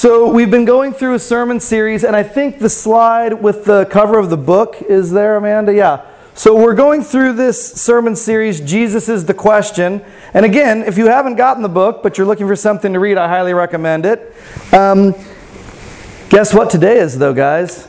So, we've been going through a sermon series, and I think the slide with the cover of the book is there, Amanda? Yeah. So, we're going through this sermon series, Jesus is the Question. And again, if you haven't gotten the book, but you're looking for something to read, I highly recommend it. Um, guess what today is, though, guys?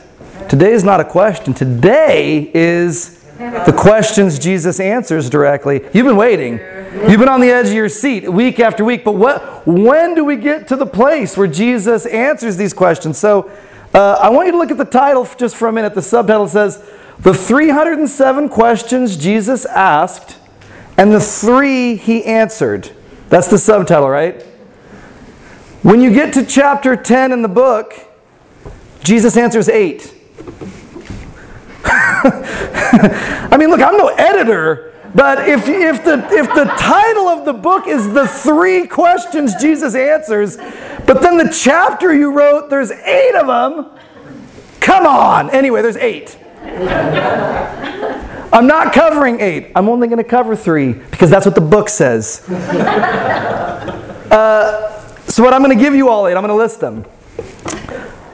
Today is not a question. Today is the questions Jesus answers directly. You've been waiting. You've been on the edge of your seat week after week. But what, when do we get to the place where Jesus answers these questions? So uh, I want you to look at the title just for a minute. The subtitle says, The 307 Questions Jesus Asked and the Three He Answered. That's the subtitle, right? When you get to chapter 10 in the book, Jesus answers eight. I mean, look, I'm no editor, but if, if, the, if the title of the book is The Three Questions Jesus Answers, but then the chapter you wrote, there's eight of them, come on. Anyway, there's eight. I'm not covering eight. I'm only going to cover three because that's what the book says. Uh, so, what I'm going to give you all eight, I'm going to list them.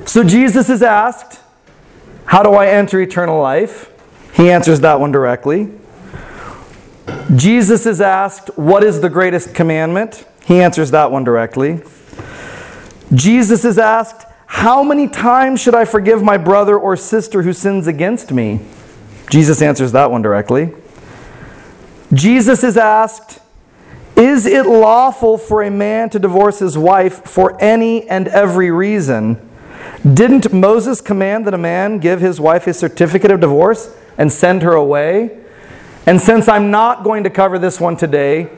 So, Jesus is asked, How do I enter eternal life? He answers that one directly. Jesus is asked, What is the greatest commandment? He answers that one directly. Jesus is asked, How many times should I forgive my brother or sister who sins against me? Jesus answers that one directly. Jesus is asked, Is it lawful for a man to divorce his wife for any and every reason? Didn't Moses command that a man give his wife a certificate of divorce and send her away? And since I'm not going to cover this one today,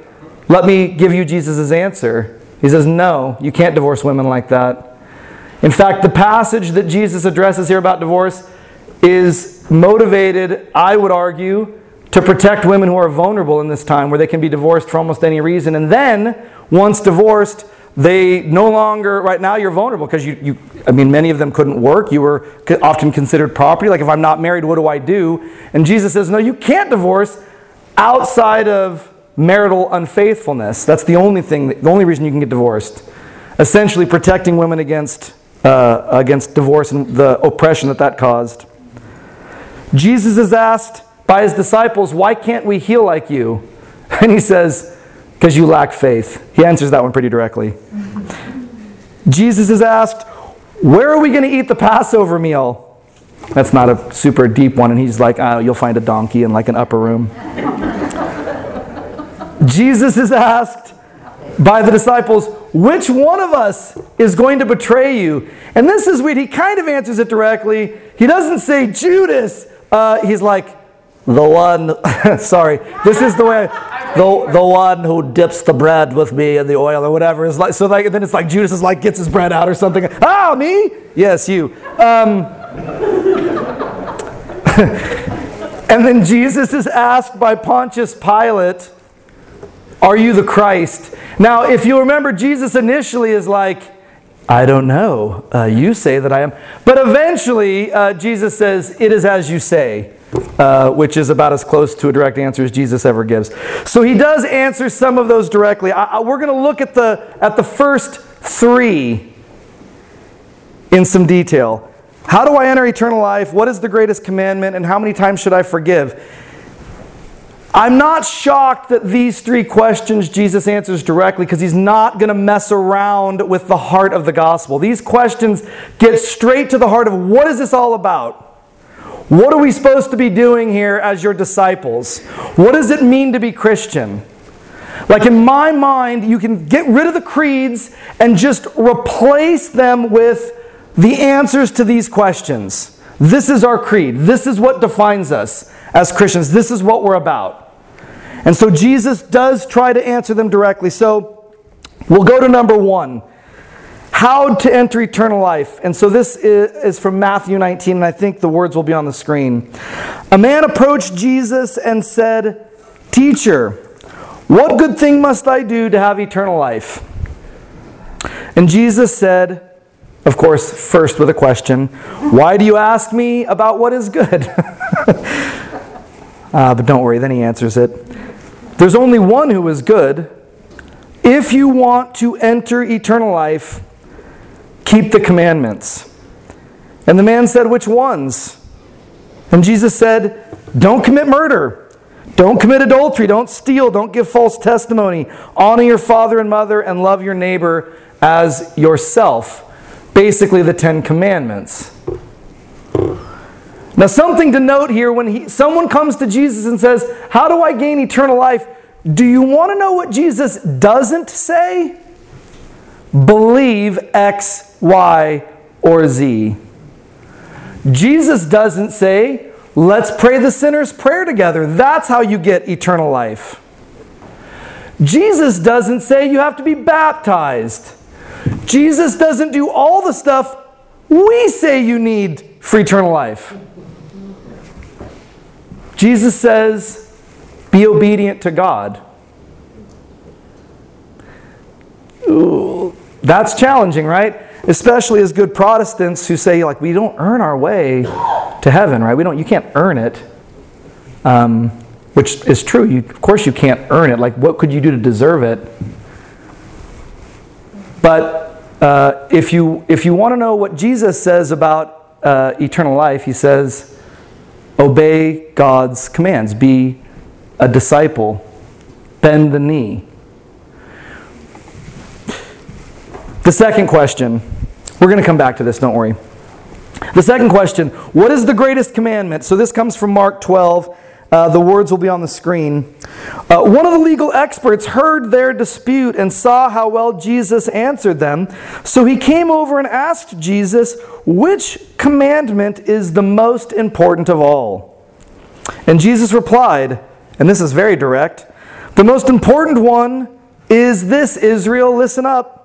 let me give you Jesus' answer. He says, No, you can't divorce women like that. In fact, the passage that Jesus addresses here about divorce is motivated, I would argue, to protect women who are vulnerable in this time where they can be divorced for almost any reason. And then, once divorced, they no longer, right now, you're vulnerable because you, you, I mean, many of them couldn't work. You were often considered property. Like, if I'm not married, what do I do? And Jesus says, no, you can't divorce outside of marital unfaithfulness. That's the only thing, the only reason you can get divorced. Essentially, protecting women against, uh, against divorce and the oppression that that caused. Jesus is asked by his disciples, Why can't we heal like you? And he says, Because you lack faith. He answers that one pretty directly. Jesus is asked, Where are we going to eat the Passover meal? That's not a super deep one. And he's like, oh, You'll find a donkey in like an upper room. Jesus is asked by the disciples, Which one of us is going to betray you? And this is weird. He kind of answers it directly. He doesn't say Judas. Uh, he's like, the one, sorry, this is the way, the, the one who dips the bread with me in the oil or whatever. Is like, so like, then it's like Judas is like, gets his bread out or something. Ah, me? Yes, you. Um, and then Jesus is asked by Pontius Pilate, Are you the Christ? Now, if you remember, Jesus initially is like, I don't know. Uh, you say that I am. But eventually, uh, Jesus says, It is as you say, uh, which is about as close to a direct answer as Jesus ever gives. So he does answer some of those directly. I, I, we're going to look at the, at the first three in some detail. How do I enter eternal life? What is the greatest commandment? And how many times should I forgive? I'm not shocked that these three questions Jesus answers directly because he's not going to mess around with the heart of the gospel. These questions get straight to the heart of what is this all about? What are we supposed to be doing here as your disciples? What does it mean to be Christian? Like in my mind, you can get rid of the creeds and just replace them with the answers to these questions. This is our creed. This is what defines us as Christians. This is what we're about. And so Jesus does try to answer them directly. So we'll go to number one how to enter eternal life. And so this is from Matthew 19, and I think the words will be on the screen. A man approached Jesus and said, Teacher, what good thing must I do to have eternal life? And Jesus said, of course, first with a question, Why do you ask me about what is good? uh, but don't worry, then he answers it. There's only one who is good. If you want to enter eternal life, keep the commandments. And the man said, Which ones? And Jesus said, Don't commit murder. Don't commit adultery. Don't steal. Don't give false testimony. Honor your father and mother and love your neighbor as yourself. Basically, the Ten Commandments. Now, something to note here when he, someone comes to Jesus and says, How do I gain eternal life? Do you want to know what Jesus doesn't say? Believe X, Y, or Z. Jesus doesn't say, Let's pray the sinner's prayer together. That's how you get eternal life. Jesus doesn't say you have to be baptized. Jesus doesn't do all the stuff we say you need for eternal life. Jesus says, be obedient to God. Ooh, that's challenging, right? Especially as good Protestants who say, like, we don't earn our way to heaven, right? We don't, you can't earn it. Um, which is true. You, of course, you can't earn it. Like, what could you do to deserve it? But uh, if you if you want to know what Jesus says about uh, eternal life, he says, obey God's commands. Be a disciple. Bend the knee. The second question, we're going to come back to this, don't worry. The second question, what is the greatest commandment? So this comes from Mark 12. Uh, the words will be on the screen. Uh, one of the legal experts heard their dispute and saw how well Jesus answered them. So he came over and asked Jesus, Which commandment is the most important of all? And Jesus replied, and this is very direct The most important one is this, Israel, listen up.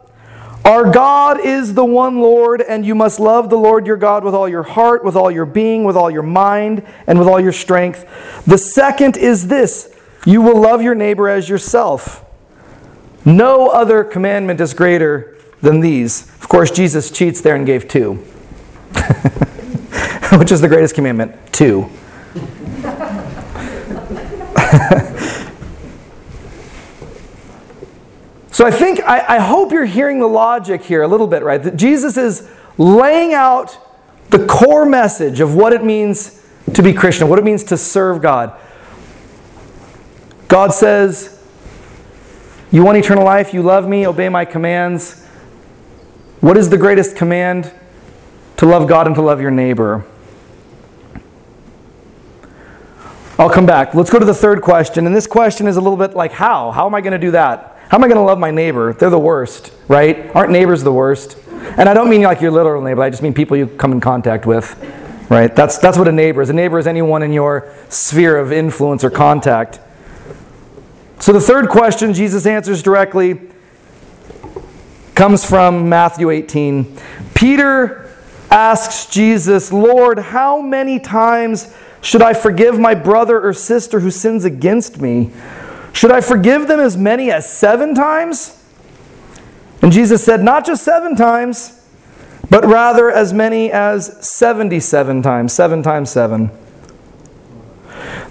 Our God is the one Lord, and you must love the Lord your God with all your heart, with all your being, with all your mind, and with all your strength. The second is this you will love your neighbor as yourself. No other commandment is greater than these. Of course, Jesus cheats there and gave two. Which is the greatest commandment? Two. So I think, I, I, hope you're hearing the logic here a little bit, right? That Jesus is laying out the core message of what it means to be Christian, what it means to serve God. God says, You want eternal life? You love me? Obey my commands. What is the greatest command? To love God and to love your neighbor. I'll come back. Let's go to the third question. And this question is a little bit like how? How am I going to do that? How am I going to love my neighbor? They're the worst, right? Aren't neighbors the worst? And I don't mean like your literal neighbor, I just mean people you come in contact with, right? That's, that's what a neighbor is. A neighbor is anyone in your sphere of influence or contact. So the third question Jesus answers directly comes from Matthew 18. Peter asks Jesus, Lord, how many times should I forgive my brother or sister who sins against me? Should I forgive them as many as seven times? And Jesus said, Not just seven times, but rather as many as 77 times, seven times seven.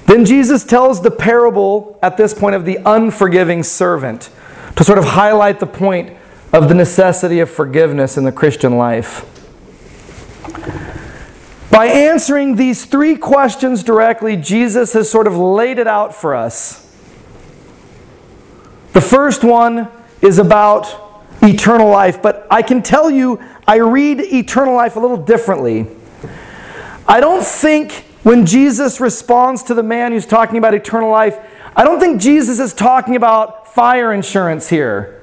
Then Jesus tells the parable at this point of the unforgiving servant to sort of highlight the point of the necessity of forgiveness in the Christian life. By answering these three questions directly, Jesus has sort of laid it out for us. The first one is about eternal life, but I can tell you, I read eternal life a little differently. I don't think when Jesus responds to the man who's talking about eternal life, I don't think Jesus is talking about fire insurance here.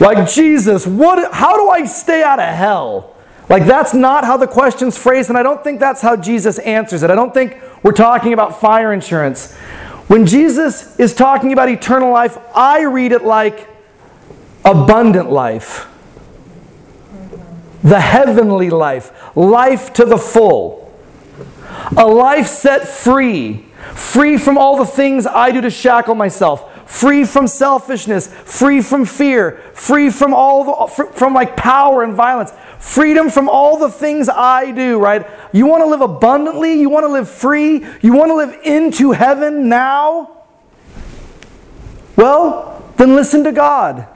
Like, Jesus, what, how do I stay out of hell? Like, that's not how the question's phrased, and I don't think that's how Jesus answers it. I don't think we're talking about fire insurance. When Jesus is talking about eternal life, I read it like abundant life, the heavenly life, life to the full, a life set free, free from all the things I do to shackle myself, free from selfishness, free from fear, free from all the, from like power and violence, freedom from all the things I do, right? You want to live abundantly, you want to live free, you want to live into heaven now? Well, then listen to God.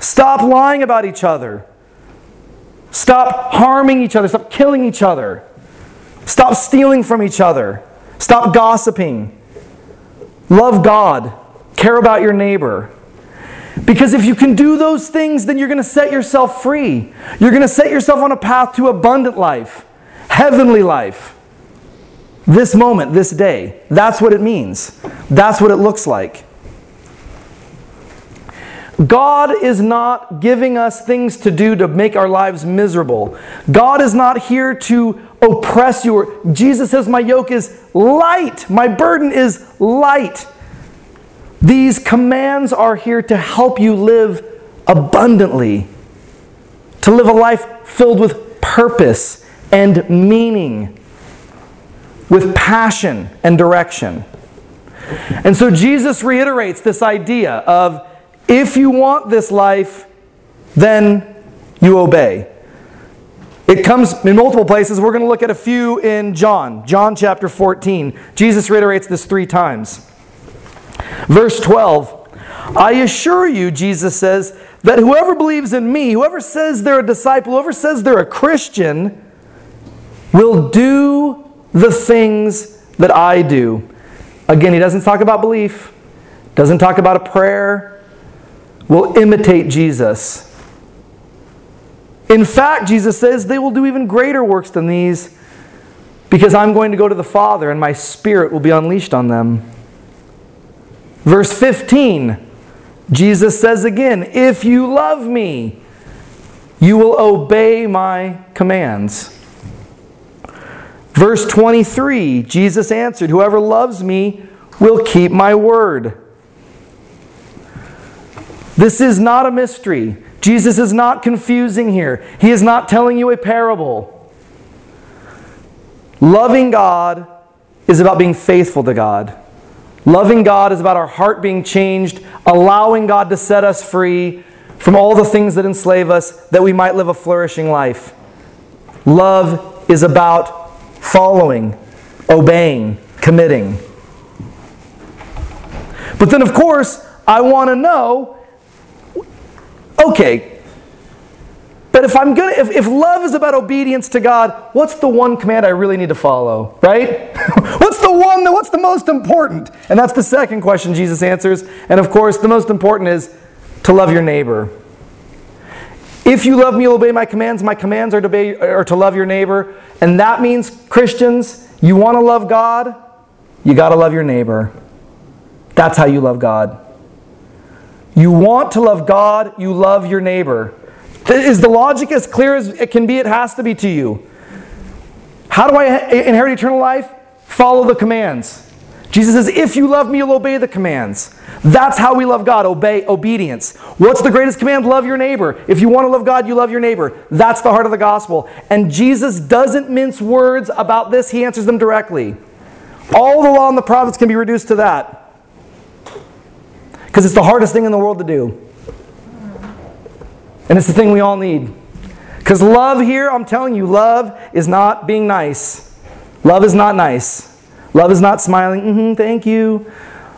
Stop lying about each other. Stop harming each other. Stop killing each other. Stop stealing from each other. Stop gossiping. Love God. Care about your neighbor. Because if you can do those things, then you're going to set yourself free. You're going to set yourself on a path to abundant life, heavenly life. This moment, this day. That's what it means. That's what it looks like. God is not giving us things to do to make our lives miserable. God is not here to oppress you. Jesus says, My yoke is light, my burden is light. These commands are here to help you live abundantly, to live a life filled with purpose and meaning, with passion and direction. And so Jesus reiterates this idea of if you want this life, then you obey. It comes in multiple places. We're going to look at a few in John, John chapter 14. Jesus reiterates this three times. Verse 12 I assure you, Jesus says, that whoever believes in me, whoever says they're a disciple, whoever says they're a Christian, will do the things that I do. Again, he doesn't talk about belief, doesn't talk about a prayer, will imitate Jesus. In fact, Jesus says they will do even greater works than these because I'm going to go to the Father and my Spirit will be unleashed on them. Verse 15, Jesus says again, If you love me, you will obey my commands. Verse 23, Jesus answered, Whoever loves me will keep my word. This is not a mystery. Jesus is not confusing here. He is not telling you a parable. Loving God is about being faithful to God. Loving God is about our heart being changed, allowing God to set us free from all the things that enslave us that we might live a flourishing life. Love is about following, obeying, committing. But then, of course, I want to know okay, but if I'm gonna, if, if love is about obedience to God, what's the one command I really need to follow, right? what's the one that, what's the most important? And that's the second question Jesus answers. And of course, the most important is to love your neighbor. If you love me, you'll obey my commands. My commands are to, obey, are to love your neighbor. And that means, Christians, you want to love God, you got to love your neighbor. That's how you love God. You want to love God, you love your neighbor. Is the logic as clear as it can be? It has to be to you. How do I inherit eternal life? Follow the commands. Jesus says, If you love me, you'll obey the commands. That's how we love God, obey obedience. What's the greatest command? Love your neighbor. If you want to love God, you love your neighbor. That's the heart of the gospel. And Jesus doesn't mince words about this, he answers them directly. All the law and the prophets can be reduced to that. Because it's the hardest thing in the world to do. And it's the thing we all need. Because love here, I'm telling you, love is not being nice. Love is not nice. Love is not smiling, mm-hmm, thank you.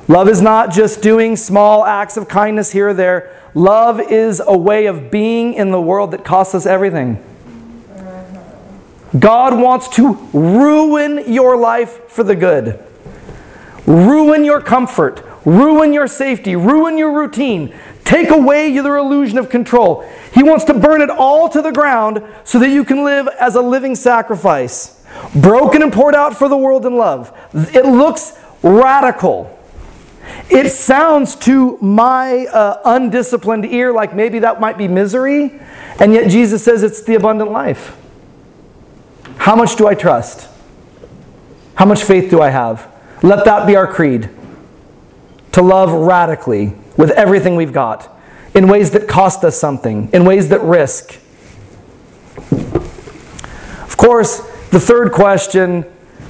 Love is not just doing small acts of kindness here or there. Love is a way of being in the world that costs us everything. God wants to ruin your life for the good, ruin your comfort, ruin your safety, ruin your routine, Take away your illusion of control. He wants to burn it all to the ground so that you can live as a living sacrifice, broken and poured out for the world in love. It looks radical. It sounds to my uh, undisciplined ear like maybe that might be misery, and yet Jesus says it's the abundant life. How much do I trust? How much faith do I have? Let that be our creed. To love radically with everything we've got in ways that cost us something, in ways that risk. Of course, the third question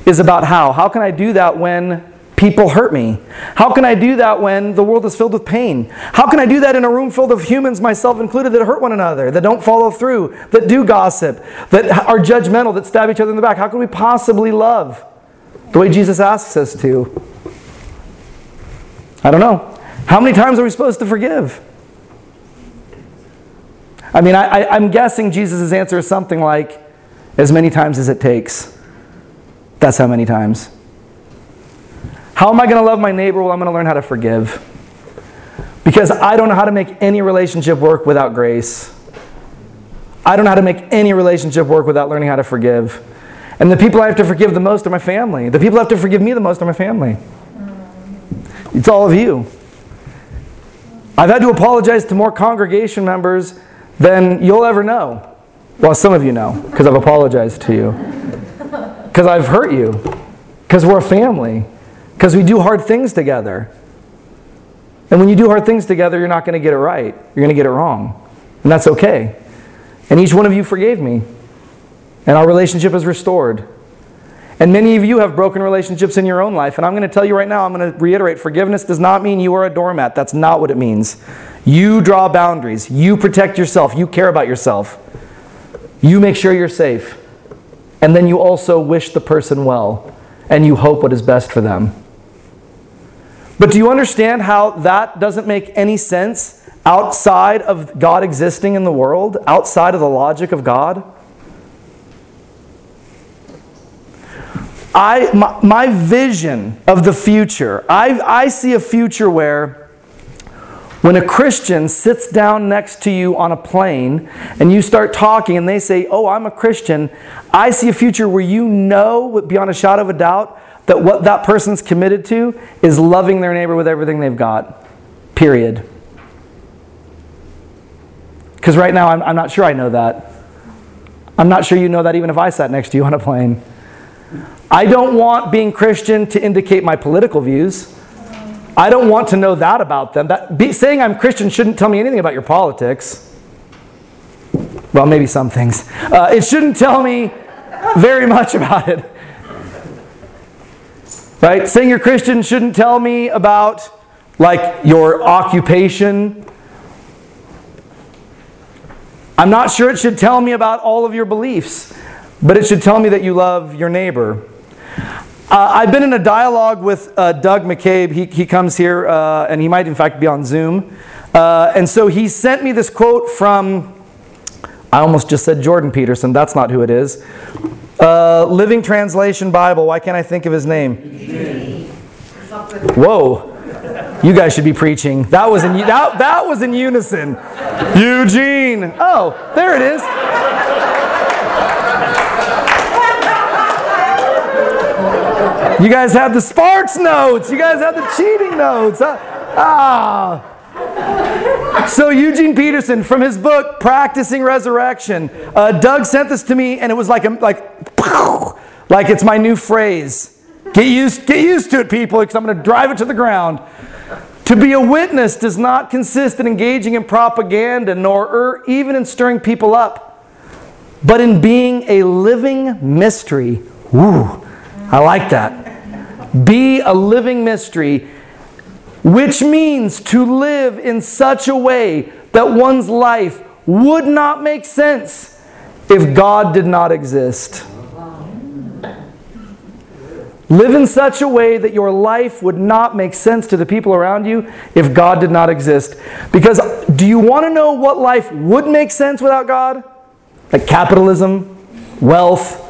is about how. How can I do that when people hurt me? How can I do that when the world is filled with pain? How can I do that in a room filled of humans, myself included, that hurt one another, that don't follow through, that do gossip, that are judgmental, that stab each other in the back? How can we possibly love the way Jesus asks us to? I don't know. How many times are we supposed to forgive? I mean, I, I'm guessing Jesus' answer is something like, as many times as it takes. That's how many times. How am I going to love my neighbor? Well, I'm going to learn how to forgive. Because I don't know how to make any relationship work without grace. I don't know how to make any relationship work without learning how to forgive. And the people I have to forgive the most are my family. The people I have to forgive me the most are my family. It's all of you. I've had to apologize to more congregation members than you'll ever know. Well, some of you know, because I've apologized to you. Because I've hurt you. Because we're a family. Because we do hard things together. And when you do hard things together, you're not going to get it right. You're going to get it wrong. And that's okay. And each one of you forgave me. And our relationship is restored. And many of you have broken relationships in your own life. And I'm going to tell you right now, I'm going to reiterate forgiveness does not mean you are a doormat. That's not what it means. You draw boundaries, you protect yourself, you care about yourself, you make sure you're safe. And then you also wish the person well, and you hope what is best for them. But do you understand how that doesn't make any sense outside of God existing in the world, outside of the logic of God? I, my, my vision of the future, I, I see a future where when a Christian sits down next to you on a plane and you start talking and they say, Oh, I'm a Christian, I see a future where you know, beyond a shadow of a doubt, that what that person's committed to is loving their neighbor with everything they've got. Period. Because right now, I'm, I'm not sure I know that. I'm not sure you know that even if I sat next to you on a plane. I don't want being Christian to indicate my political views. I don't want to know that about them. That, be, saying I'm Christian shouldn't tell me anything about your politics. Well, maybe some things. Uh, it shouldn't tell me very much about it. Right? Saying you're Christian shouldn't tell me about like your occupation. I'm not sure it should tell me about all of your beliefs, but it should tell me that you love your neighbor. Uh, I've been in a dialogue with uh, Doug McCabe. He, he comes here, uh, and he might, in fact, be on Zoom. Uh, and so he sent me this quote from, I almost just said Jordan Peterson. That's not who it is. Uh, Living Translation Bible. Why can't I think of his name? Whoa. You guys should be preaching. That was in, that, that was in unison. Eugene. Oh, there it is. You guys have the Sparks notes. You guys have the cheating notes. Ah. So Eugene Peterson, from his book "Practicing Resurrection," uh, Doug sent this to me, and it was like a, like like it's my new phrase. Get used get used to it, people, because I'm going to drive it to the ground. To be a witness does not consist in engaging in propaganda, nor er, even in stirring people up, but in being a living mystery. Ooh, I like that be a living mystery, which means to live in such a way that one's life would not make sense if God did not exist. Live in such a way that your life would not make sense to the people around you if God did not exist. Because do you want to know what life would make sense without God? Like capitalism, wealth,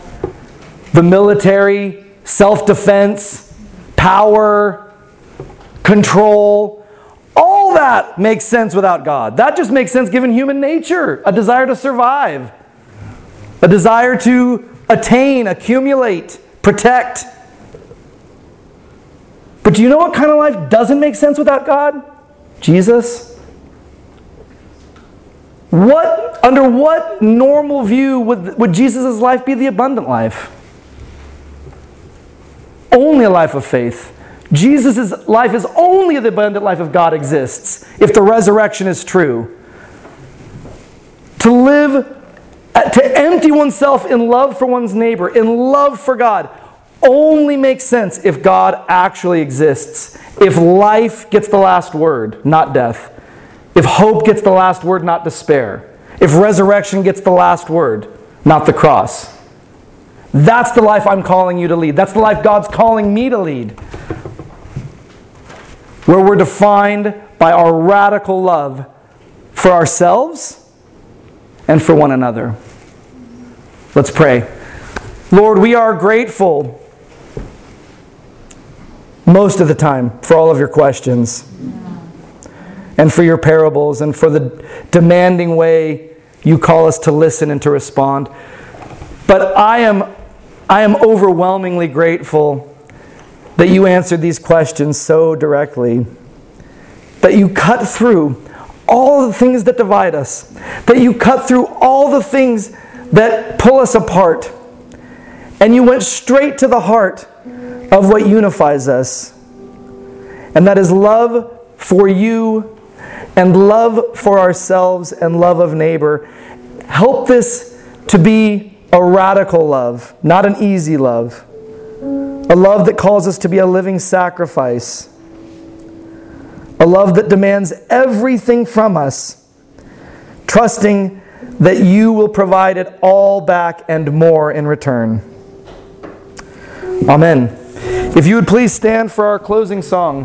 the military, self defense power, control, all that makes sense without God. That just makes sense given human nature a desire to survive, a desire to attain, accumulate, protect. But do you know what kind of life doesn't make sense without God? Jesus. What, under what normal view would, would Jesus' life be the abundant life? Only a life of faith. Jesus' life is only the abundant life of God exists if the resurrection is true. To live, uh, to empty oneself in love for one's neighbor, in love for God, only makes sense if God actually exists. If life gets the last word, not death. If hope gets the last word, not despair. If resurrection gets the last word, not the cross. That's the life I'm calling you to lead. That's the life God's calling me to lead. Where we're defined by our radical love for ourselves and for one another. Let's pray. Lord, we are grateful most of the time for all of your questions and for your parables and for the demanding way you call us to listen and to respond. But I am, I am overwhelmingly grateful that you answered these questions so directly, that you cut through all the things that divide us, that you cut through all the things that pull us apart, and you went straight to the heart of what unifies us. And that is love for you and love for ourselves and love of neighbor. Help this to be a radical love, not an easy love. A love that calls us to be a living sacrifice. A love that demands everything from us, trusting that you will provide it all back and more in return. Amen. If you would please stand for our closing song.